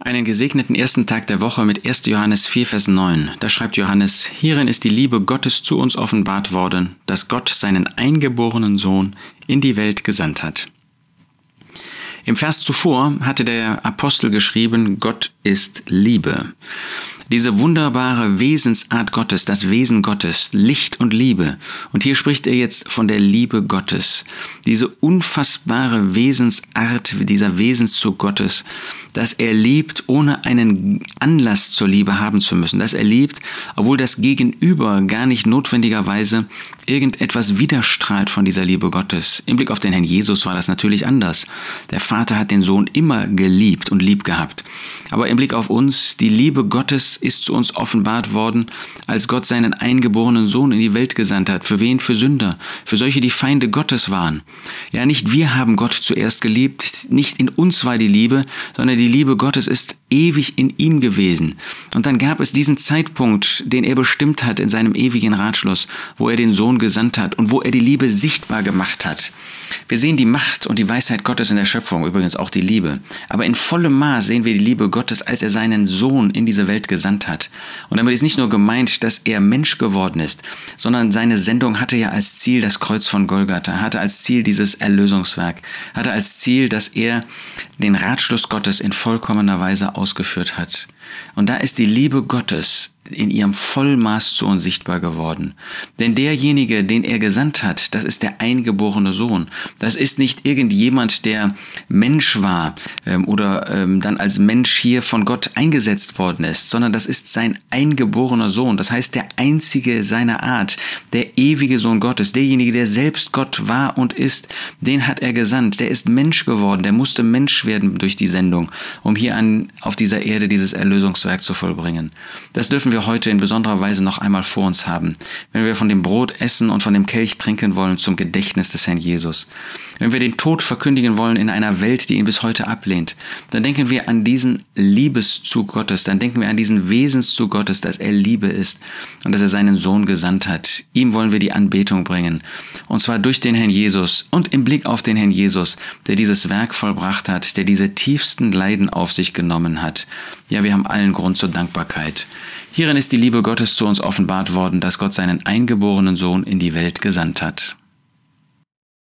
Einen gesegneten ersten Tag der Woche mit 1. Johannes 4, Vers 9. Da schreibt Johannes, Hierin ist die Liebe Gottes zu uns offenbart worden, dass Gott seinen eingeborenen Sohn in die Welt gesandt hat. Im Vers zuvor hatte der Apostel geschrieben, Gott ist Liebe. Diese wunderbare Wesensart Gottes, das Wesen Gottes, Licht und Liebe. Und hier spricht er jetzt von der Liebe Gottes. Diese unfassbare Wesensart dieser Wesenszug Gottes, dass er liebt, ohne einen Anlass zur Liebe haben zu müssen. Dass er liebt, obwohl das Gegenüber gar nicht notwendigerweise irgendetwas widerstrahlt von dieser Liebe Gottes. Im Blick auf den Herrn Jesus war das natürlich anders. Der Vater hat den Sohn immer geliebt und lieb gehabt. Aber im Blick auf uns, die Liebe Gottes ist zu uns offenbart worden, als Gott seinen eingeborenen Sohn in die Welt gesandt hat. Für wen? Für Sünder. Für solche, die Feinde Gottes waren. Ja, nicht wir haben Gott zuerst geliebt, nicht in uns war die Liebe, sondern die Liebe Gottes ist ewig in ihm gewesen. Und dann gab es diesen Zeitpunkt, den er bestimmt hat in seinem ewigen Ratschluss, wo er den Sohn gesandt hat und wo er die Liebe sichtbar gemacht hat. Wir sehen die Macht und die Weisheit Gottes in der Schöpfung, übrigens auch die Liebe. Aber in vollem Maß sehen wir die Liebe Gottes, als er seinen Sohn in diese Welt gesandt hat. Und damit ist nicht nur gemeint, dass er Mensch geworden ist, sondern seine Sendung hatte ja als Ziel das Kreuz von Golgatha, hatte als Ziel dieses Erlösungswerk, hatte als Ziel, dass er den Ratschluss Gottes in vollkommener Weise ausgeführt hat. Und da ist die Liebe Gottes in ihrem Vollmaß zu uns sichtbar geworden. Denn derjenige, den er gesandt hat, das ist der eingeborene Sohn. Das ist nicht irgendjemand, der Mensch war ähm, oder ähm, dann als Mensch hier von Gott eingesetzt worden ist, sondern das ist sein eingeborener Sohn. Das heißt, der einzige seiner Art, der ewige Sohn Gottes, derjenige, der selbst Gott war und ist, den hat er gesandt. Der ist Mensch geworden, der musste Mensch werden durch die Sendung, um hier an, auf dieser Erde dieses Erlösungswerk zu vollbringen. Das dürfen wir heute in besonderer Weise noch einmal vor uns haben, wenn wir von dem Brot essen und von dem Kelch trinken wollen zum Gedächtnis des Herrn Jesus. Wenn wir den Tod verkündigen wollen in einer Welt, die ihn bis heute ablehnt, dann denken wir an diesen Liebeszug Gottes, dann denken wir an diesen Wesenszug Gottes, dass er Liebe ist und dass er seinen Sohn gesandt hat. Ihm wollen wir die Anbetung bringen. Und zwar durch den Herrn Jesus und im Blick auf den Herrn Jesus, der dieses Werk vollbracht hat, der diese tiefsten Leiden auf sich genommen hat. Ja, wir haben allen Grund zur Dankbarkeit. Hierin ist die Liebe Gottes zu uns offenbart worden, dass Gott seinen eingeborenen Sohn in die Welt gesandt hat.